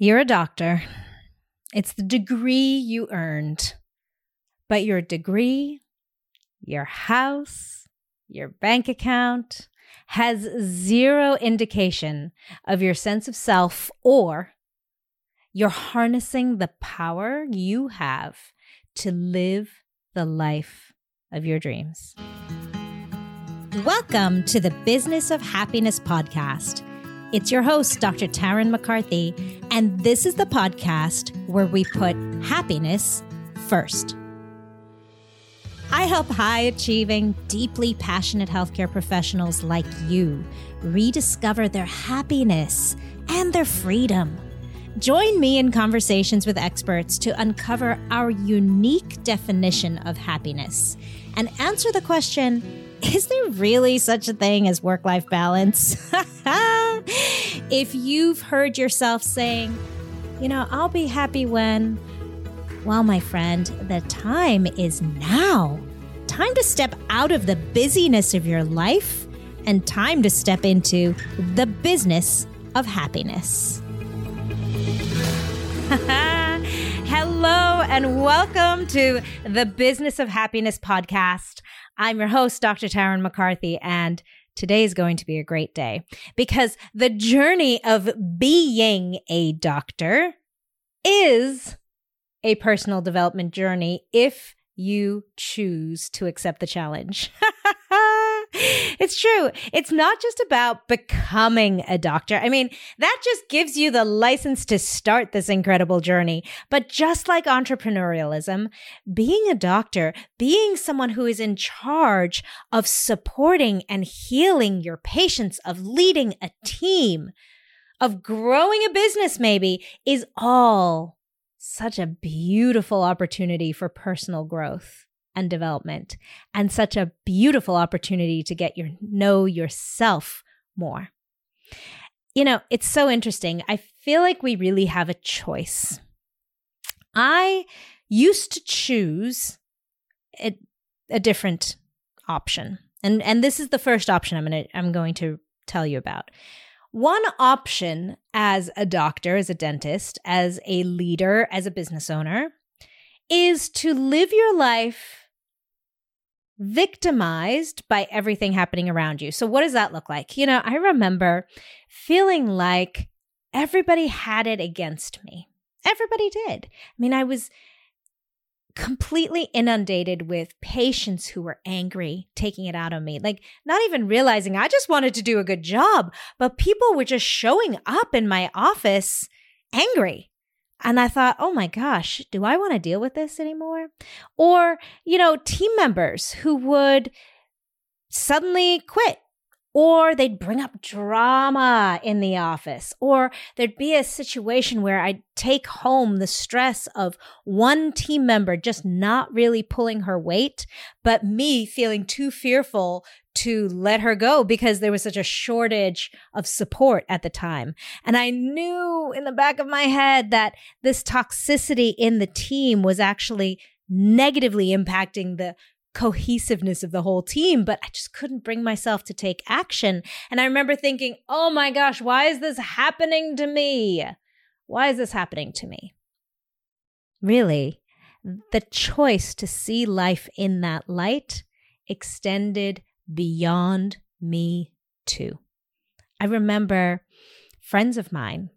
You're a doctor. It's the degree you earned. But your degree, your house, your bank account has zero indication of your sense of self or you're harnessing the power you have to live the life of your dreams. Welcome to the Business of Happiness podcast it's your host, Dr. Tarryn MacCarthy, and this is the podcast where we put happiness first. I help high achieving, deeply passionate healthcare professionals like you rediscover their happiness and their freedom. Join me in conversations with experts to uncover our unique definition of happiness and answer the question is there really such a thing as work life balance? if you've heard yourself saying, you know, I'll be happy when, well, my friend, the time is now. Time to step out of the busyness of your life and time to step into the business of happiness. Hello, and welcome to the Business of Happiness podcast. I'm your host, Dr. Tarryn MacCarthy, and today is going to be a great day because the journey of being a doctor is a personal development journey if you choose to accept the challenge. it's true. It's not just about becoming a doctor. I mean, that just gives you the license to start this incredible journey. But just like entrepreneurialism, being a doctor, being someone who is in charge of supporting and healing your patients, of leading a team, of growing a business, maybe, is all such a beautiful opportunity for personal growth and development and such a beautiful opportunity to get your know yourself more. You know, it's so interesting. I feel like we really have a choice. I used to choose a, a different option. And and this is the first option I'm going to I'm going to tell you about. One option as a doctor, as a dentist, as a leader, as a business owner is to live your life victimized by everything happening around you. So, what does that look like? You know, I remember feeling like everybody had it against me. Everybody did. I mean, I was completely inundated with patients who were angry, taking it out on me. Like, not even realizing I just wanted to do a good job, but people were just showing up in my office angry. And I thought, oh my gosh, do I want to deal with this anymore? Or, you know, team members who would suddenly quit or they'd bring up drama in the office, or there'd be a situation where I'd take home the stress of one team member just not really pulling her weight, but me feeling too fearful to let her go because there was such a shortage of support at the time. And I knew in the back of my head that this toxicity in the team was actually negatively impacting the cohesiveness of the whole team, but I just couldn't bring myself to take action. And I remember thinking, oh my gosh, why is this happening to me? Why is this happening to me? Really, the choice to see life in that light extended beyond me too. I remember friends of mine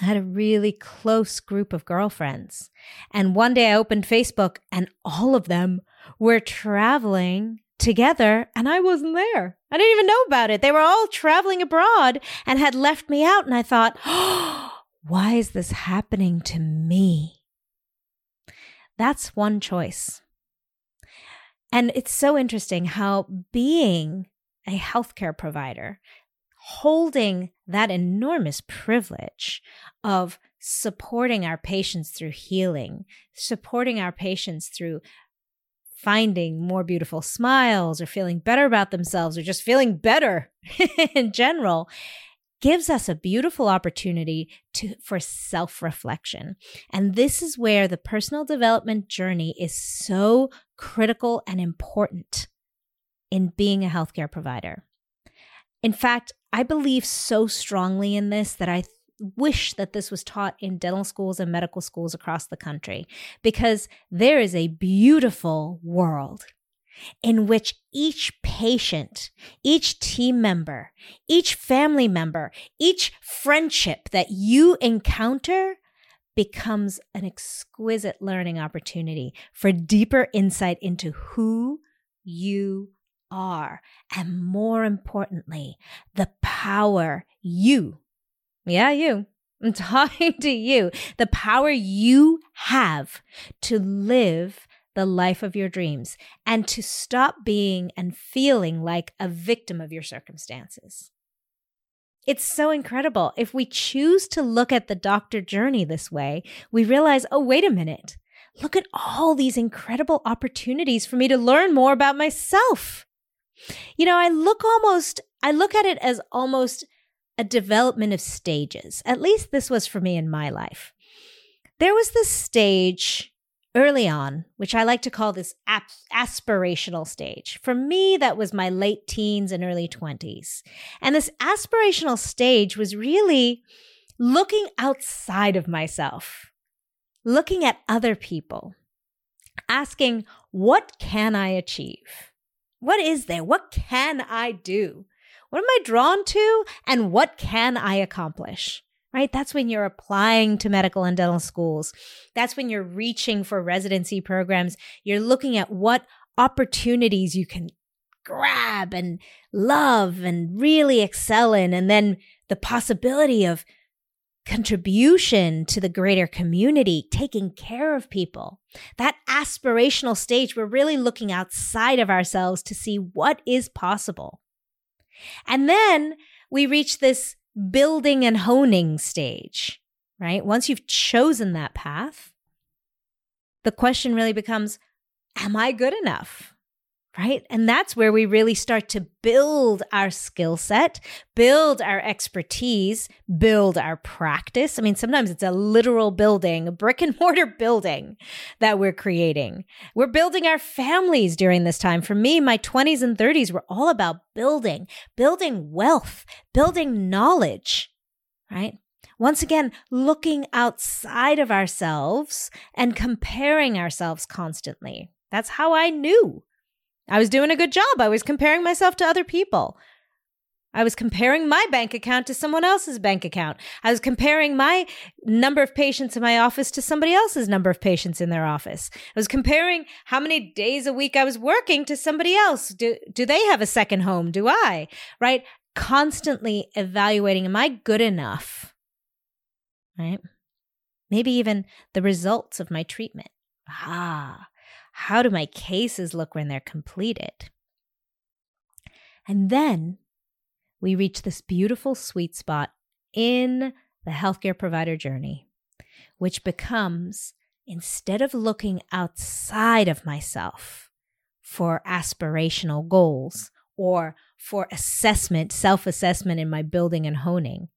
I had a really close group of girlfriends. And one day I opened Facebook and all of them were traveling together and I wasn't there. I didn't even know about it. They were all traveling abroad and had left me out. And I thought, oh, why is this happening to me? That's one choice. And it's so interesting how being a healthcare provider, holding that enormous privilege of supporting our patients through healing, supporting our patients through finding more beautiful smiles or feeling better about themselves or just feeling better in general gives us a beautiful opportunity to for self-reflection. And this is where the personal development journey is so critical and important in being a healthcare provider. In fact, I believe so strongly in this that I wish that this was taught in dental schools and medical schools across the country because there is a beautiful world in which each patient, each team member, each family member, each friendship that you encounter becomes an exquisite learning opportunity for deeper insight into who you are. And more importantly, the power you, yeah, you, I'm talking to you, the power you have to live the life of your dreams and to stop being and feeling like a victim of your circumstances. It's so incredible. If we choose to look at the doctor journey this way, we realize, oh, wait a minute. Look at all these incredible opportunities for me to learn more about myself. You know, I look almost, I look at it as almost a development of stages. At least this was for me in my life. There was this stage early on, which I like to call this aspirational stage. For me, that was my late teens and early 20s. And this aspirational stage was really looking outside of myself, looking at other people, asking, what can I achieve? What is there? What can I do? What am I drawn to? And what can I accomplish? right? That's when you're applying to medical and dental schools. That's when you're reaching for residency programs. You're looking at what opportunities you can grab and love and really excel in. And then the possibility of contribution to the greater community, taking care of people. That aspirational stage, we're really looking outside of ourselves to see what is possible. And then we reach this building and honing stage, right? Once you've chosen that path, the question really becomes Am I good enough? Right? And that's where we really start to build our skill set, build our expertise, build our practice. I mean, sometimes it's a literal building, a brick and mortar building that we're creating. We're building our families during this time. For me, my 20s and 30s were all about building, building wealth, building knowledge, right? Once again, looking outside of ourselves and comparing ourselves constantly. That's how I knew I was doing a good job. I was comparing myself to other people. I was comparing my bank account to someone else's bank account. I was comparing my number of patients in my office to somebody else's number of patients in their office. I was comparing how many days a week I was working to somebody else. Do, do they have a second home? Do I? Right? Constantly evaluating, am I good enough? Right? Maybe even the results of my treatment. Ah, how do my cases look when they're completed? And then we reach this beautiful sweet spot in the healthcare provider journey, which becomes instead of looking outside of myself for aspirational goals or for assessment, self assessment in my building and honing,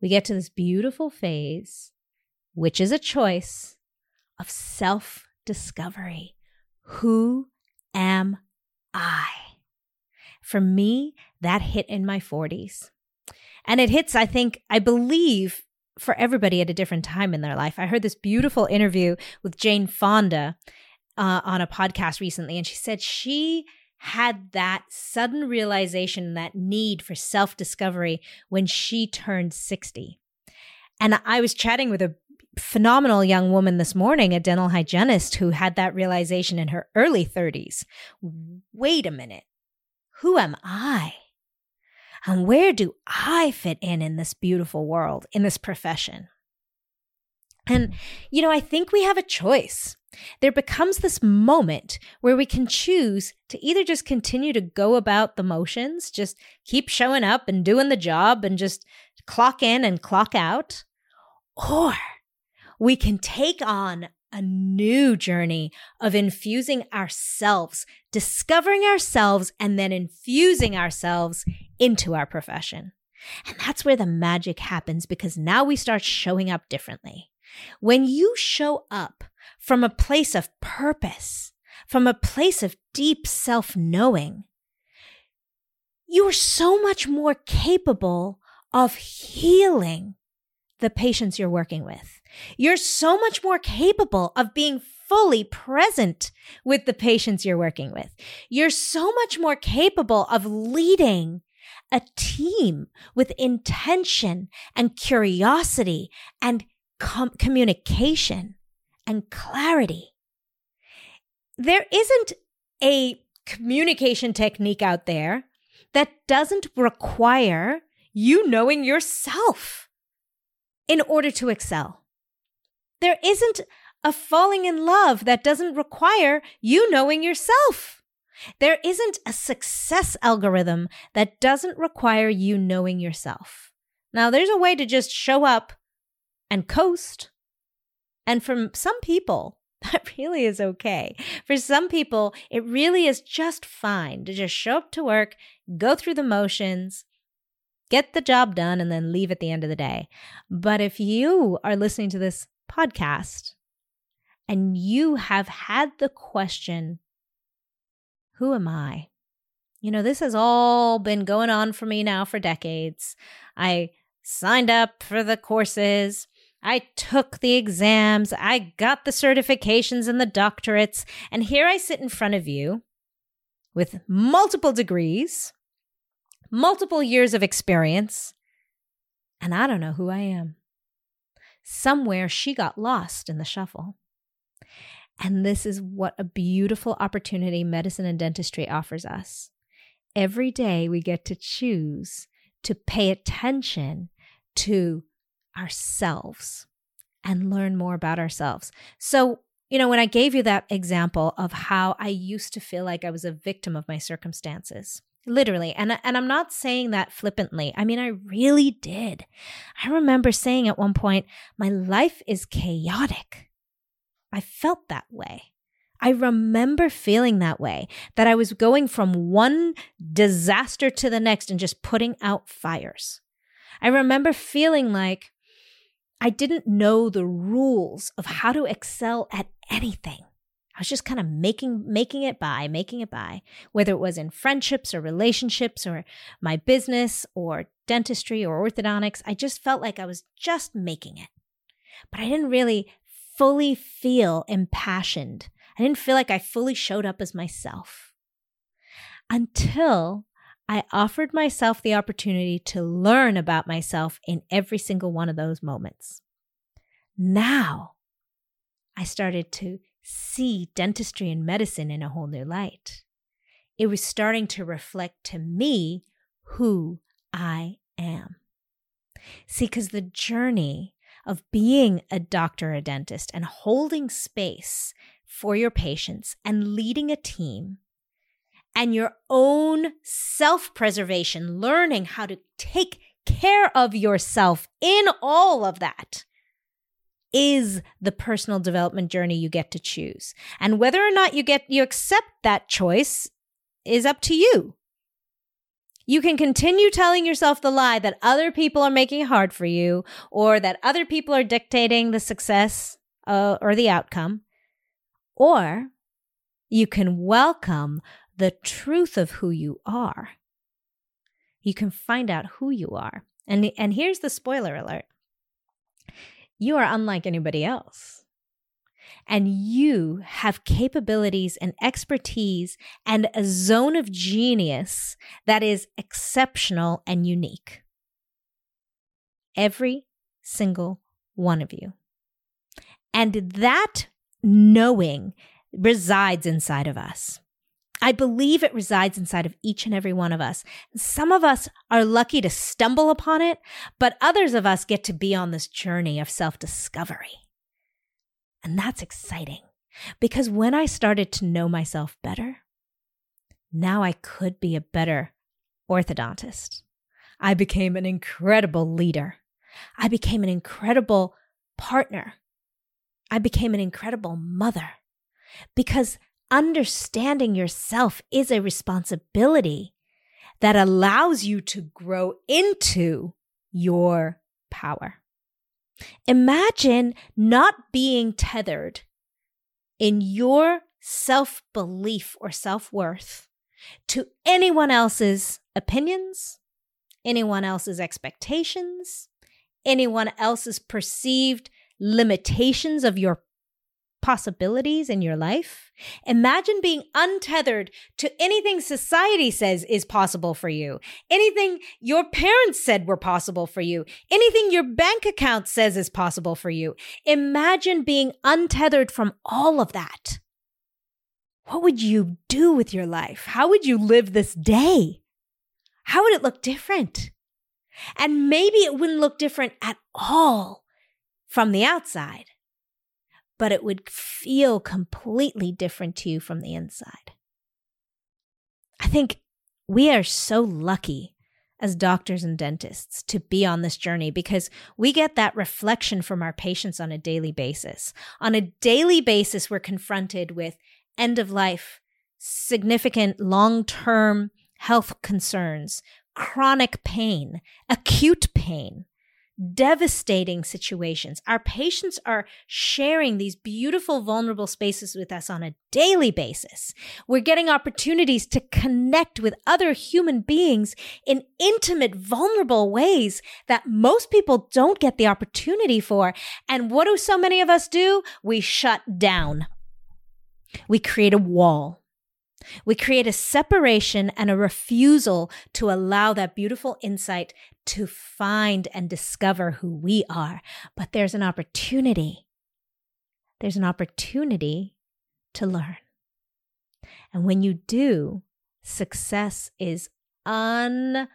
we get to this beautiful phase, which is a choice of self discovery who am I? For me, that hit in my 40s. And it hits, I think, I believe, for everybody at a different time in their life. I heard this beautiful interview with Jane Fonda uh, on a podcast recently, and she said she had that sudden realization, that need for self discovery when she turned 60. And I was chatting with a phenomenal young woman this morning, a dental hygienist who had that realization in her early 30s. Wait a minute. Who am I? And where do I fit in in this beautiful world, in this profession? And, you know, I think we have a choice. There becomes this moment where we can choose to either just continue to go about the motions, just keep showing up and doing the job and just clock in and clock out, or we can take on a new journey of infusing ourselves, discovering ourselves, and then infusing ourselves into our profession. And that's where the magic happens because now we start showing up differently. When you show up from a place of purpose, from a place of deep self knowing, you are so much more capable of healing the patients you're working with. You're so much more capable of being fully present with the patients you're working with. You're so much more capable of leading a team with intention and curiosity and com- communication and clarity. There isn't a communication technique out there that doesn't require you knowing yourself in order to excel. There isn't a falling in love that doesn't require you knowing yourself. There isn't a success algorithm that doesn't require you knowing yourself. Now, there's a way to just show up and coast. And for some people, that really is okay. For some people, it really is just fine to just show up to work, go through the motions, get the job done, and then leave at the end of the day. But if you are listening to this podcast and you have had the question, Who am I? You know, this has all been going on for me now for decades. I signed up for the courses. I took the exams. I got the certifications and the doctorates. And here I sit in front of you with multiple degrees, multiple years of experience, and I don't know who I am. Somewhere she got lost in the shuffle. And this is what a beautiful opportunity medicine and dentistry offers us. Every day we get to choose to pay attention to ourselves and learn more about ourselves. So, you know, when I gave you that example of how I used to feel like I was a victim of my circumstances, literally, and and I'm not saying that flippantly. I mean, I really did. I remember saying at one point, my life is chaotic. I felt that way. I remember feeling that way, that I was going from one disaster to the next and just putting out fires. I remember feeling like I didn't know the rules of how to excel at anything. I was just kind of making making it by, making it by, whether it was in friendships or relationships or my business or dentistry or orthodontics. I just felt like I was just making it. But I didn't really fully feel impassioned. I didn't feel like I fully showed up as myself until I offered myself the opportunity to learn about myself in every single one of those moments. Now I started to see dentistry and medicine in a whole new light. It was starting to reflect to me who I am. See, because the journey of being a doctor, a dentist, and holding space for your patients and leading a team and your own self preservation, learning how to take care of yourself in all of that is the personal development journey you get to choose. And whether or not you get you accept that choice is up to you. You can continue telling yourself the lie that other people are making it hard for you or that other people are dictating the success uh, or the outcome. Or you can welcome the truth of who you are. You can find out who you are. And, and here's the spoiler alert you are unlike anybody else and you have capabilities and expertise and a zone of genius that is exceptional and unique. Every single one of you. And that knowing resides inside of us. I believe it resides inside of each and every one of us. Some of us are lucky to stumble upon it, but others of us get to be on this journey of self discovery. And that's exciting because when I started to know myself better, now I could be a better orthodontist. I became an incredible leader. I became an incredible partner. I became an incredible mother because understanding yourself is a responsibility that allows you to grow into your power. Imagine not being tethered in your self belief or self worth to anyone else's opinions, anyone else's expectations, anyone else's perceived limitations of your possibilities in your life. Imagine being untethered to anything society says is possible for you, anything your parents said were possible for you, anything your bank account says is possible for you. Imagine being untethered from all of that. What would you do with your life? How would you live this day? How would it look different? And maybe it wouldn't look different at all from the outside but it would feel completely different to you from the inside. I think we are so lucky as doctors and dentists to be on this journey because we get that reflection from our patients on a daily basis. On a daily basis, we're confronted with end of life, significant long term health concerns, chronic pain, acute pain, devastating situations. Our patients are sharing these beautiful, vulnerable spaces with us on a daily basis. We're getting opportunities to connect with other human beings in intimate, vulnerable ways that most people don't get the opportunity for. And what do so many of us do? We shut down. We create a wall. We create a separation and a refusal to allow that beautiful insight to find and discover who we are. But there's an opportunity. There's an opportunity to learn. And when you do, success is unstoppable.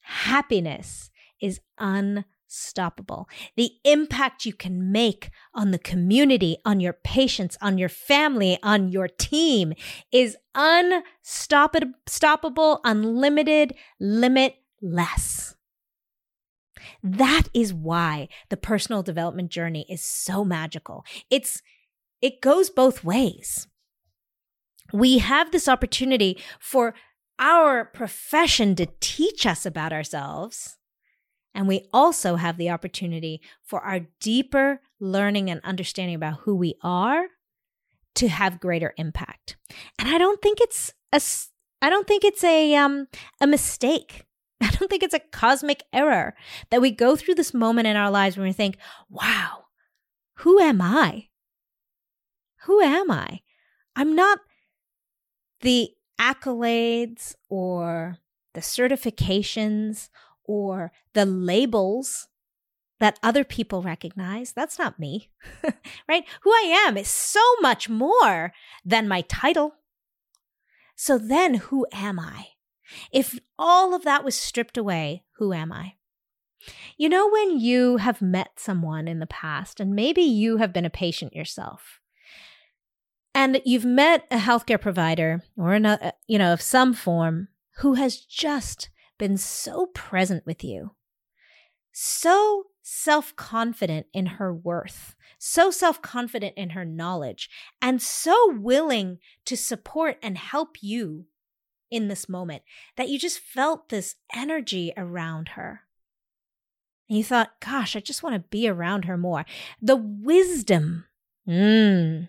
Happiness is unstoppable unstoppable. The impact you can make on the community, on your patients, on your family, on your team is unstoppable, unlimited, limitless. That is why the personal development journey is so magical. It's it goes both ways. We have this opportunity for our profession to teach us about ourselves and we also have the opportunity for our deeper learning and understanding about who we are to have greater impact. And I don't think it's a I don't think it's a um a mistake. I don't think it's a cosmic error that we go through this moment in our lives when we think, "Wow, who am I? Who am I? I'm not the accolades or the certifications or the labels that other people recognize. That's not me, right? Who I am is so much more than my title. So then, who am I? If all of that was stripped away, who am I? You know, when you have met someone in the past, and maybe you have been a patient yourself, and you've met a healthcare provider or another, uh, you know, of some form who has just been so present with you, so self confident in her worth, so self confident in her knowledge, and so willing to support and help you in this moment that you just felt this energy around her. And you thought, gosh, I just want to be around her more. The wisdom, mm,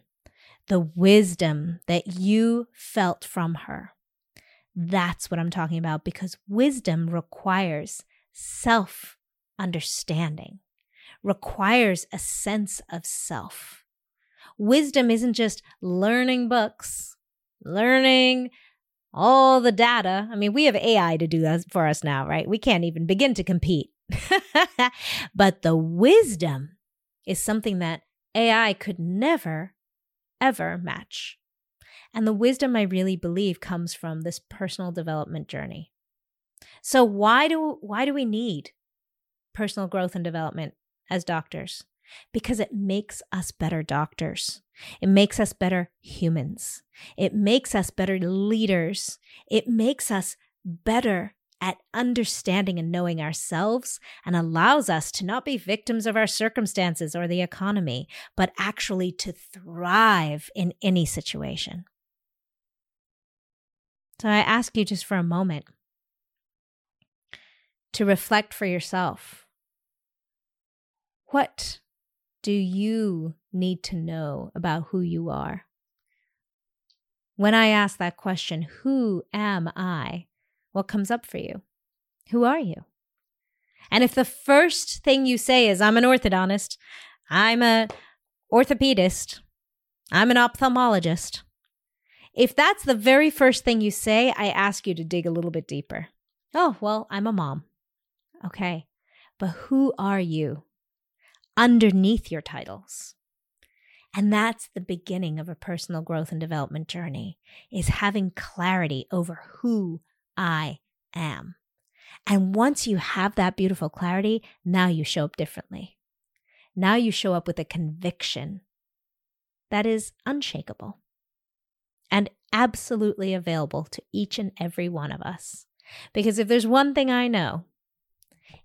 the wisdom that you felt from her that's what I'm talking about because wisdom requires self understanding, requires a sense of self. Wisdom isn't just learning books, learning all the data. I mean, we have AI to do that for us now, right? We can't even begin to compete. but the wisdom is something that AI could never, ever match. And the wisdom I really believe comes from this personal development journey. So why do why do we need personal growth and development as doctors? Because it makes us better doctors. It makes us better humans. It makes us better leaders. It makes us better at understanding and knowing ourselves and allows us to not be victims of our circumstances or the economy, but actually to thrive in any situation. So I ask you just for a moment to reflect for yourself. What do you need to know about who you are? When I ask that question, who am I? What comes up for you? Who are you? And if the first thing you say is, I'm an orthodontist, I'm a orthopedist, I'm an ophthalmologist, if that's the very first thing you say, I ask you to dig a little bit deeper. Oh, well, I'm a mom. Okay. But who are you underneath your titles? And that's the beginning of a personal growth and development journey is having clarity over who I am. And once you have that beautiful clarity, now you show up differently. Now you show up with a conviction that is unshakable and absolutely available to each and every one of us. Because if there's one thing I know,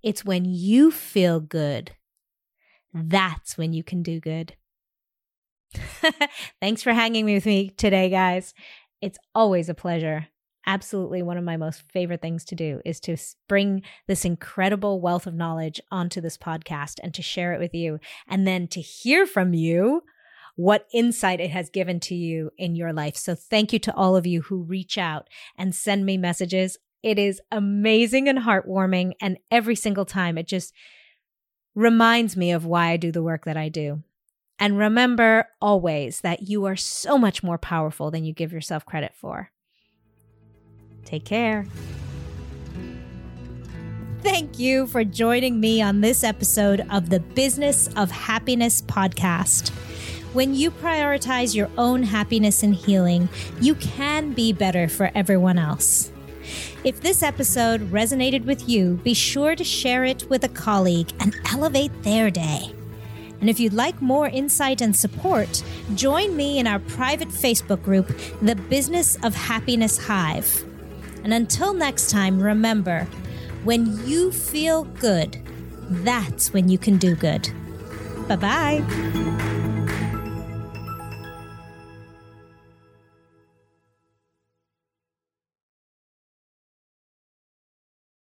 it's when you feel good, that's when you can do good. Thanks for hanging with me today, guys. It's always a pleasure. Absolutely, one of my most favorite things to do is to bring this incredible wealth of knowledge onto this podcast and to share it with you, and then to hear from you what insight it has given to you in your life. So, thank you to all of you who reach out and send me messages. It is amazing and heartwarming. And every single time, it just reminds me of why I do the work that I do. And remember always that you are so much more powerful than you give yourself credit for. Take care. Thank you for joining me on this episode of the Business of Happiness podcast. When you prioritize your own happiness and healing, you can be better for everyone else. If this episode resonated with you, be sure to share it with a colleague and elevate their day. And if you'd like more insight and support, join me in our private Facebook group, The Business of Happiness Hive. And until next time, remember when you feel good, that's when you can do good. Bye bye.